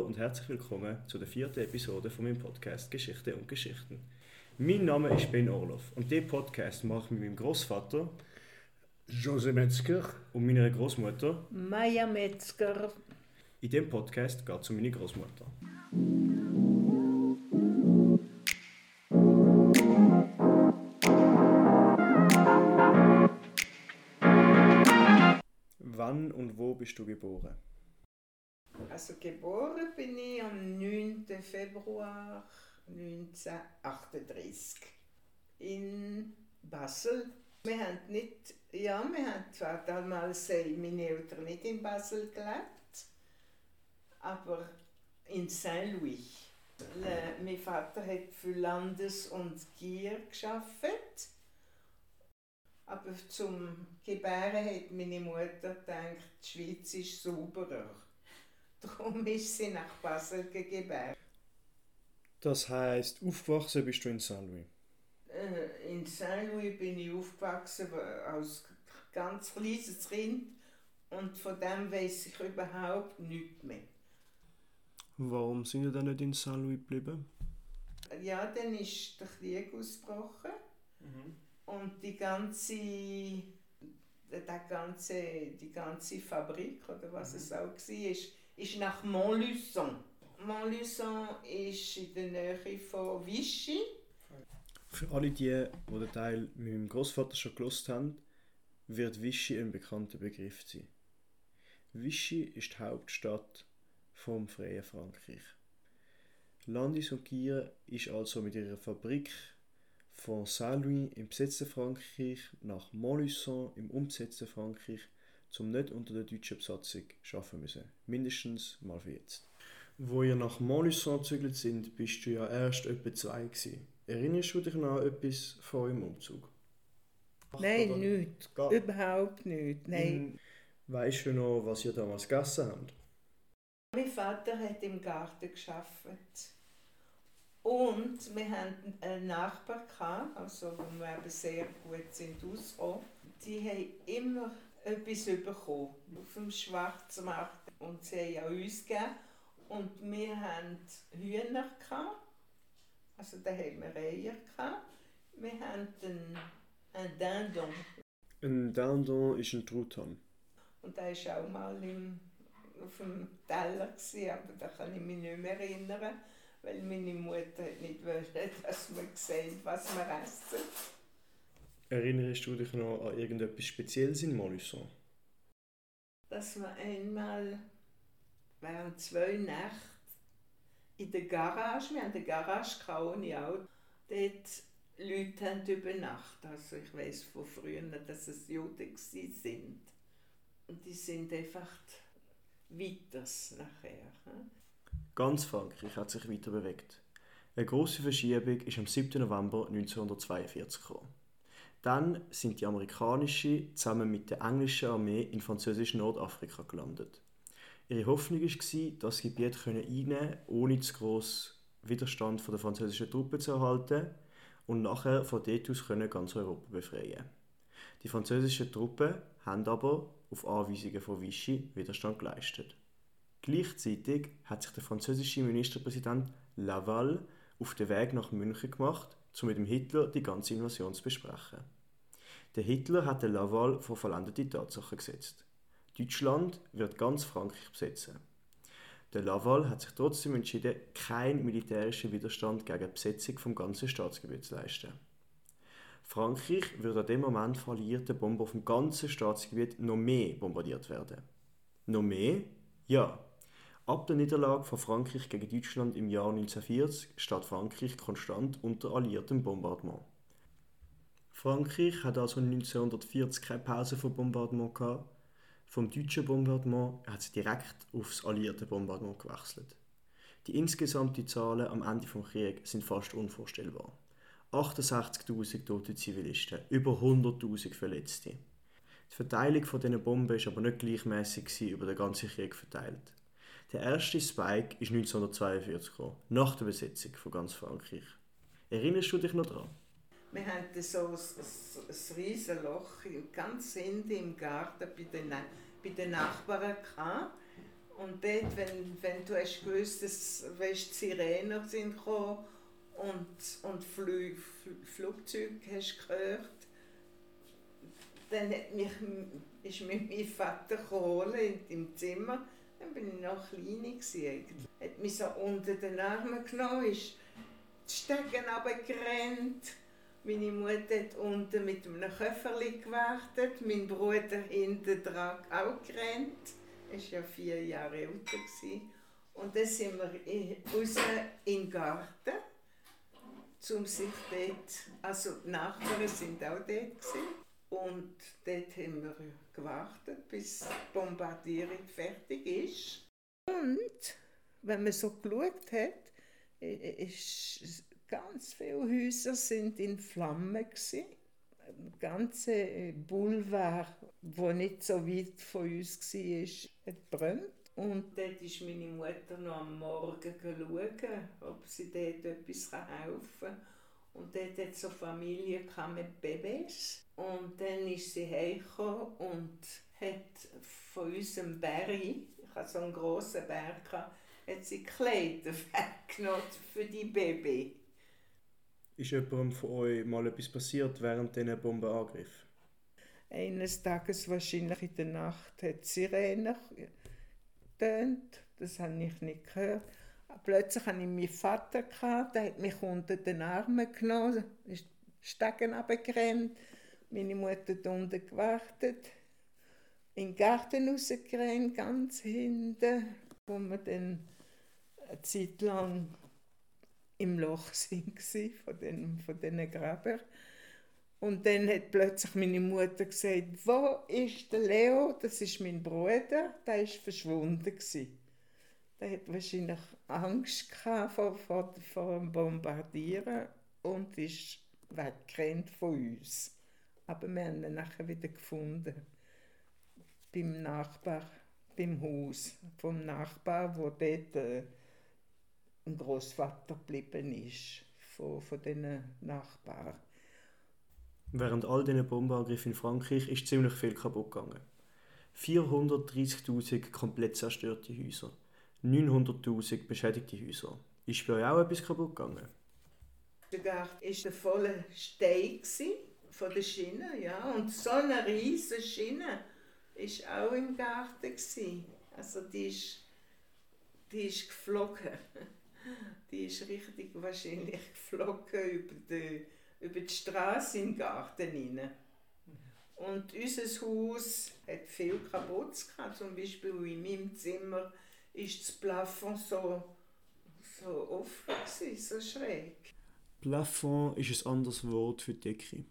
und herzlich willkommen zu der vierten Episode von meinem Podcast Geschichte und Geschichten. Mein Name ist Ben Orloff und diesen Podcast mache ich mit meinem Großvater Jose Metzger und meiner Großmutter. Maya Metzger. In diesem Podcast geht es um meine Großmutter. Wann und wo bist du geboren? Also geboren bin ich am 9. Februar 1938 in Basel. Wir haben nicht, ja, wir haben zwar damals äh, meine Eltern nicht in Basel gelebt, aber in Saint-Louis. Le- Mein Vater hat für Landes- und Gier geschafft. Aber zum Gebären hat meine Mutter gedacht, die Schweiz ist sauberer. Darum ist sie nach Basel gebärt. Das heißt, aufgewachsen bist du in St. Louis. Äh, In Saint-Louis bin ich aufgewachsen als ganz kleines Kind und von dem weiß ich überhaupt nichts mehr. Warum sind ihr dann nicht in St. Louis geblieben? Ja, dann ist der Krieg ausgebrochen und die ganze, der ganze, die ganze Fabrik oder was es auch war, ist, ist nach Montluçon. Montluçon ist in der Nähe von Vichy. Für alle die, die den Teil mit meinem Großvater schon gelost haben, wird Vichy ein bekannter Begriff sein. Vichy ist die Hauptstadt vom freien Frankreich. Landis und Gier ist also mit ihrer Fabrik von Saint-Louis im besetzten Frankreich nach Montluçon im umbesetzten Frankreich zum nicht unter der deutschen Besatzung schaffen müssen. Mindestens mal für jetzt. Wo ihr nach Montluçon gezügelt sind, bist du ja erst etwa zwei gewesen. Erinnerst du dich noch an etwas von eurem Umzug? Nein, nichts. Gar- Überhaupt nicht. Nein. In- Weißt du noch, was ihr damals gegessen habt? Mein Vater hat im Garten geschafft. Und wir hatten einen Nachbar, gehabt, also wo wir eben sehr gut sind ausgekommen. Die haben immer etwas bekommen auf dem Schwarzmarkt und sie haben uns gegeben. Und wir hatten Hühner, gehabt, also da haben wir Eier. Gehabt. Wir hatten einen, Dindon Ein Dindon ist ein Truthahn. und der war auch mal im, auf dem Teller, gewesen, aber da kann ich mich nicht mehr erinnern, weil meine Mutter nicht wollte, dass wir sehen, was wir essen. Erinnerst du dich noch an irgendetwas Spezielles in Montluçon? Dass wir einmal während zwei Nächte in der Garage, wir haben eine Garage ohne Auto, dort Leute haben übernachtet. Also ich weiß von früher, dass es Juden sind. Und die sind einfach weiters nachher. hm? Ganz Frankreich hat sich weiter bewegt. Eine grosse Verschiebung ist am 7. November 1942 gekommen. Dann sind die amerikanische zusammen mit der englischen Armee in französisch Nordafrika gelandet. Ihre Hoffnung war, das Gebiet können einnehmen ohne zu grossen Widerstand von der französischen Truppen zu erhalten und nachher von dort aus können ganz Europa befreien. Die französischen Truppen haben aber auf Anweisungen von Vichy Widerstand geleistet. Gleichzeitig hat sich der französische Ministerpräsident Laval auf den Weg nach München gemacht, um mit dem Hitler die ganze Invasion zu besprechen. Der Hitler hat den Laval vor vollendete Tatsachen gesetzt. Deutschland wird ganz Frankreich besetzen. Der Laval hat sich trotzdem entschieden, keinen militärischen Widerstand gegen die Besetzung vom ganzen Staatsgebiet zu leisten. Frankreich wird an dem Moment von alliierten Bomben auf dem ganzen Staatsgebiet noch mehr bombardiert werden. Noch mehr? Ja. Ab der Niederlage von Frankreich gegen Deutschland im Jahr 1940 steht Frankreich konstant unter alliiertem Bombardement. Frankreich hat also 1940 keine Pause von Bombardement gehabt. Vom deutschen Bombardement hat es direkt aufs alliierte Bombardement gewechselt. Die insgesamten Zahlen am Ende des Krieges sind fast unvorstellbar. 68.000 tote Zivilisten, über 100.000 Verletzte. Die Verteilung von diesen Bomben war aber nicht gleichmäßig über den ganzen Krieg verteilt. Der erste Spike ist 1942 gekommen, nach der Besetzung von ganz Frankreich. Erinnerst du dich noch daran? Wir hatten so ein, ein, riesiges Loch ganz hinten im Garten bei den, bei den Nachbarn. Gehabt. Und dort, wenn, wenn du hast gewusst, dass weißt, die Sirenen sind gekommen und, und Flü Fl Flugzeuge hast gehört, dann hat mich, ist mich mein Vater geholt im Zimmer. Dann bin ich noch klein. Gewesen. Hat mich so unter den Armen genommen, ist die Stegen runtergerannt. Meine Mutter hat unten mit einem Köfferli gewartet, mein Bruder hinten dran auch gerannt. Er war ja vier Jahre älter. Und dann sind wir raus in den Garten, um sich dort, also die Nachbarn sind auch dort. Gewesen. Und dort haben wir gewartet, bis die Bombardierung fertig ist. Und wenn man so geschaut hat, ist ganz viele Häuser sind in Flammen gewesen. Ganze Boulevard, wo nicht so weit von uns war, hat brennt. Und dort ist meine Mutter noch am Morgen schauen, ob sie dort etwas helfen kann. Und dort hat so Familie mit Babys. Und dann ist sie heimgekommen und hat von unserem Berg, ich hatte so einen grossen Berg, hat sie Kleider weggenommen für die Baby. Ist jemandem von euch mal etwas passiert während diesen Bombenangriff? Eines Tages, wahrscheinlich in der Nacht, hat Sirene getönt. Das habe ich nicht gehört. Plötzlich hatte ich meinen Vater, der hat mich unter den Armen genommen, ist Stegen runtergerannt. Meine Mutter hat unten gewartet, in den Garten rausgerannt, ganz hinten, wo wir dann eine Zeit lang im Loch sind von den, von diesen Gräbern. Und dann hat plötzlich meine Mutter gesagt, wo ist der Leo? Das ist mein Bruder, der ist verschwunden gewesen. Der hat wahrscheinlich Angst vor, vor, vor dem Bombardieren und ist weggerannt von uns. Aber wir haben ihn nachher wieder gefunden. Beim Nachbar, beim Haus vom Nachbar, wo dort äh, ein Großvater geblieben ist, von, von diesen Nachbarn. Während all diesen Bombenangriffen in Frankreich ist ziemlich viel kaputt gegangen. 430.000 komplett zerstörte Häuser. 900.000 beschädigte Häuser. Ist bei euch auch etwas kaputt gegangen? Der Garten war ein voller Stein von der Schiene, ja. Und so eine riesige Schiene war auch im Garten. Also die ist, die ist geflogen. Die ist richtig wahrscheinlich geflogen über die, über die Straße im Garten hinein. Und unser Haus hat viel kaputt gehabt. Zum Beispiel in meinem Zimmer ist das Plafond so, so offen, gewesen, so schräg. Plafond ist ein anderes Wort für Decke.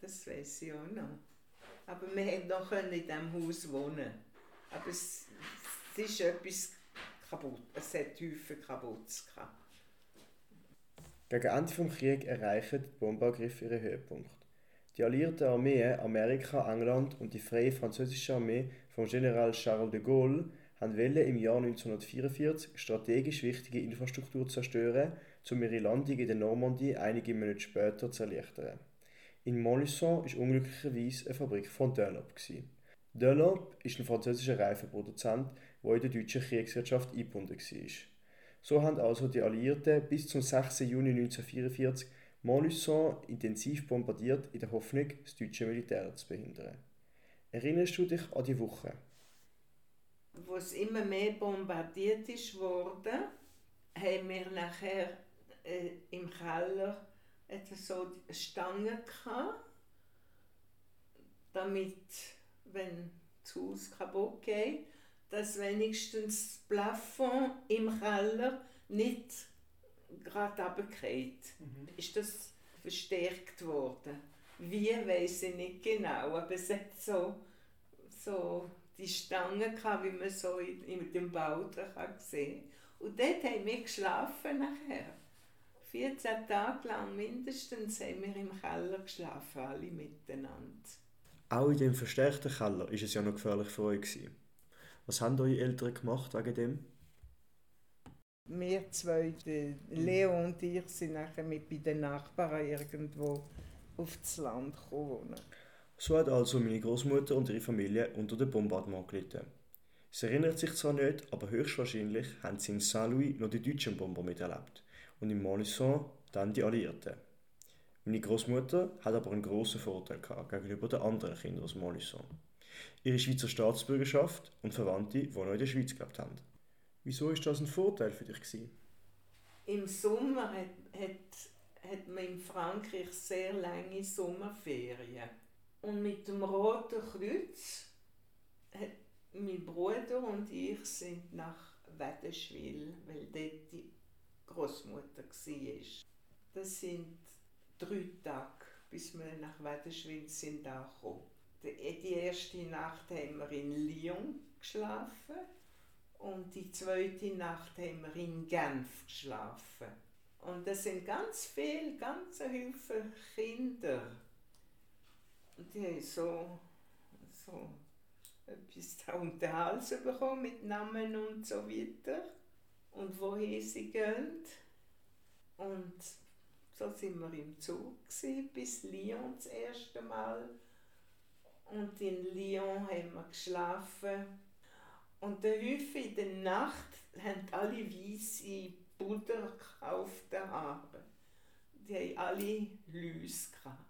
Das weiß ich auch noch. Aber wir konnten noch in diesem Haus wohnen. Aber es, es ist etwas kaputt. Es hat Häufen kaputt gehabt. Gegen Ende des Krieges erreichen die Bombenangriffe ihren Höhepunkt. Die alliierten Armeen Amerika, England und die Freie Französische Armee von General Charles de Gaulle haben im Jahr 1944 strategisch wichtige Infrastruktur zerstören, um ihre Landung in der Normandie einige Monate später zu erleichtern. In Montluçon war unglücklicherweise eine Fabrik von Dunlop. Dunlop ist ein französischer Reifenproduzent, der in der deutschen Kriegswirtschaft eingebunden war. So haben also die Alliierten bis zum 6. Juni 1944 Montluçon intensiv bombardiert in der Hoffnung, das deutsche Militär zu behindern. Erinnerst du dich an die Woche? wo es immer mehr bombardiert ist worden, haben wir nachher äh, im Keller etwas so Stangen gehabt, damit, wenn das Haus kaputt geht, dass wenigstens das Plafond im Keller nicht gerade runterfällt. Mhm. Ist das verstärkt worden? Wie, weiß ich nicht genau, aber es hat so, so die Stangen, gehabt, wie man so in, in dem Bau kann sehen Und dort haben wir geschlafen nachher. 14 Tage lang mindestens haben wir im Keller geschlafen, alle miteinander. Auch in dem verstärkten Keller war es ja noch gefährlich für euch. Gewesen. Was haben eure Eltern gemacht wegen dem? Wir zwei, Leo und ich, sind nachher mit bei den Nachbarn irgendwo aufs Land gekommen. So hat also meine Großmutter und ihre Familie unter dem Bombardement gelitten. Sie erinnert sich zwar nicht, aber höchstwahrscheinlich haben sie in Saint-Louis noch die deutschen Bomber miterlebt und in Montluçon dann die Alliierten. Meine Großmutter hat aber einen grossen Vorteil gehabt gegenüber den anderen Kindern aus Montluçon. Ihre Schweizer Staatsbürgerschaft und Verwandte, die noch in der Schweiz gelebt haben. Wieso ist das ein Vorteil für dich gewesen? Im Sommer hat, hat, hat man in Frankreich sehr lange Sommerferien. Und mit dem Roten Kreuz hat mein Bruder und ich sind nach Wädeschwil, weil dort die Großmutter war. Das sind drei Tage, bis wir nach Wädeschwil sind angekommen. Die erste Nacht haben wir in Lyon geschlafen und die zweite Nacht haben wir in Genf geschlafen. Und das sind ganz viele, ganz viele Kinder. Und die haben so, so etwas da um den Hals bekommen mit Namen und so weiter. Und woher sie gehen. Und so sind wir im Zug gewesen, bis Lyon das erste Mal. Und in Lyon haben wir geschlafen. Und der Häufig in der Nacht haben alle weiße Butter gekauft. Die haben alle Läuse gehabt.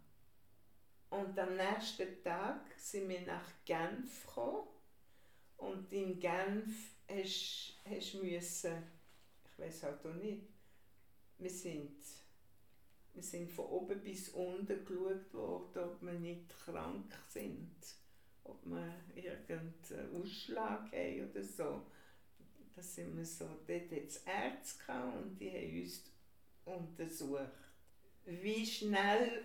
Und am nächsten Tag sind wir nach Genf gekommen. Und in Genf hast, hast ich weiß halt auch nicht, wir sind, wir sind von oben bis unten geschaut worden, ob wir nicht krank sind, ob wir irgendeinen Ausschlag haben oder so. Da sind wir so, dort es Ärzte und die haben uns untersucht. Wie schnell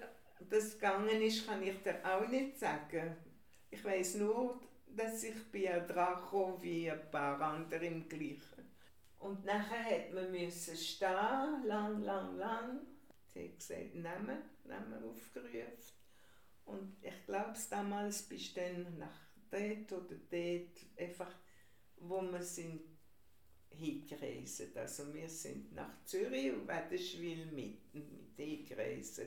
das gegangen ist, kann ich dir auch nicht sagen. Ich weiß nur, dass ich bin auch dran wie ein paar andere im Gleichen. Und nachher hat man müssen stehen, lang, lang, lang. Sie hat gesagt, Namen, Namen aufgerufen. Und ich glaube, damals bist du dann nach dort oder dort, einfach, wo wir sind hingereist. Also wir sind nach Zürich und Wädeschwil mit, mit hingereist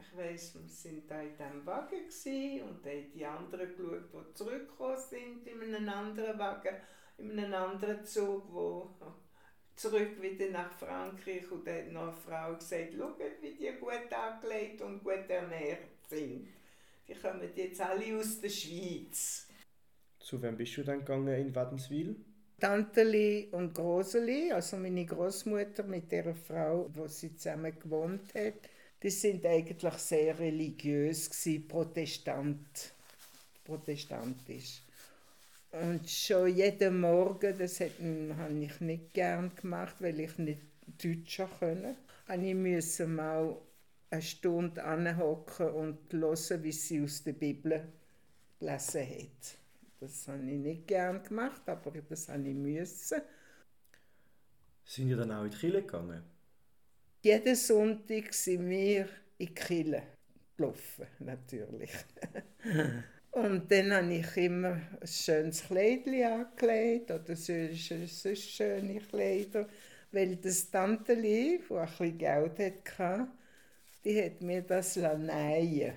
ich weiss, wir waren da in diesem Wagen und dann haben die anderen geschaut, die zurückgekommen sind in einem anderen Wagen, in einem anderen Zug, wo zurück wieder nach Frankreich und dann hat noch eine Frau gesagt, schaut, wie die gut angelegt und gut ernährt sind. Die kommen jetzt alle aus der Schweiz. Zu wem bist du dann gegangen in Wädenswil? Tanteli und Groseli, also meine Großmutter mit der Frau, wo sie zusammen gewohnt hat die sind eigentlich sehr religiös gewesen, Protestant, protestantisch. Und schon jeden Morgen, das habe ich nicht gern gemacht, weil ich nicht Deutsch konnte, ich musste mal eine Stunde anhocken und hören, wie sie aus der Bibel gelesen hat. Das habe ich nicht gern gemacht, aber das habe ich müssen. Sind ihr dann auch in die Kirche gegangen? Jeden Sonntag sind wir in die Kille gelaufen, natürlich. Und dann habe ich immer ein schönes Kleid angelegt oder sonst schöne Kleider, weil das Tanteli, das ein bisschen Geld hatte, die hat mir das nähen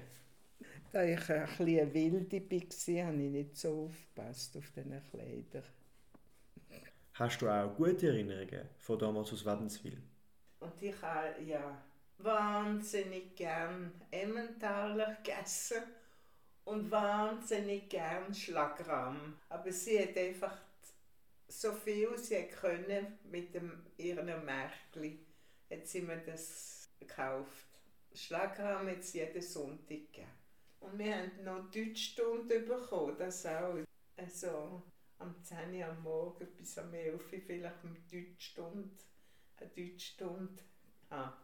Da ich ein bisschen wilde war, habe ich nicht so aufgepasst auf diese Kleider. Hast du auch gute Erinnerungen von damals aus Wädenswil? Und ich habe ja wahnsinnig gern Emmentaler gegessen und wahnsinnig gern Schlagrahm. Aber sie hat einfach so viel sie können mit dem, ihren Märkli hat sie mir das gekauft. Schlagrahm hat sie jeden Sonntag gegeben. Und wir haben noch Deutschstunde bekommen, das auch. Also am 10 Uhr am Morgen bis am 11 Uhr vielleicht mit Deutschstunde eine Deutschstunde haben.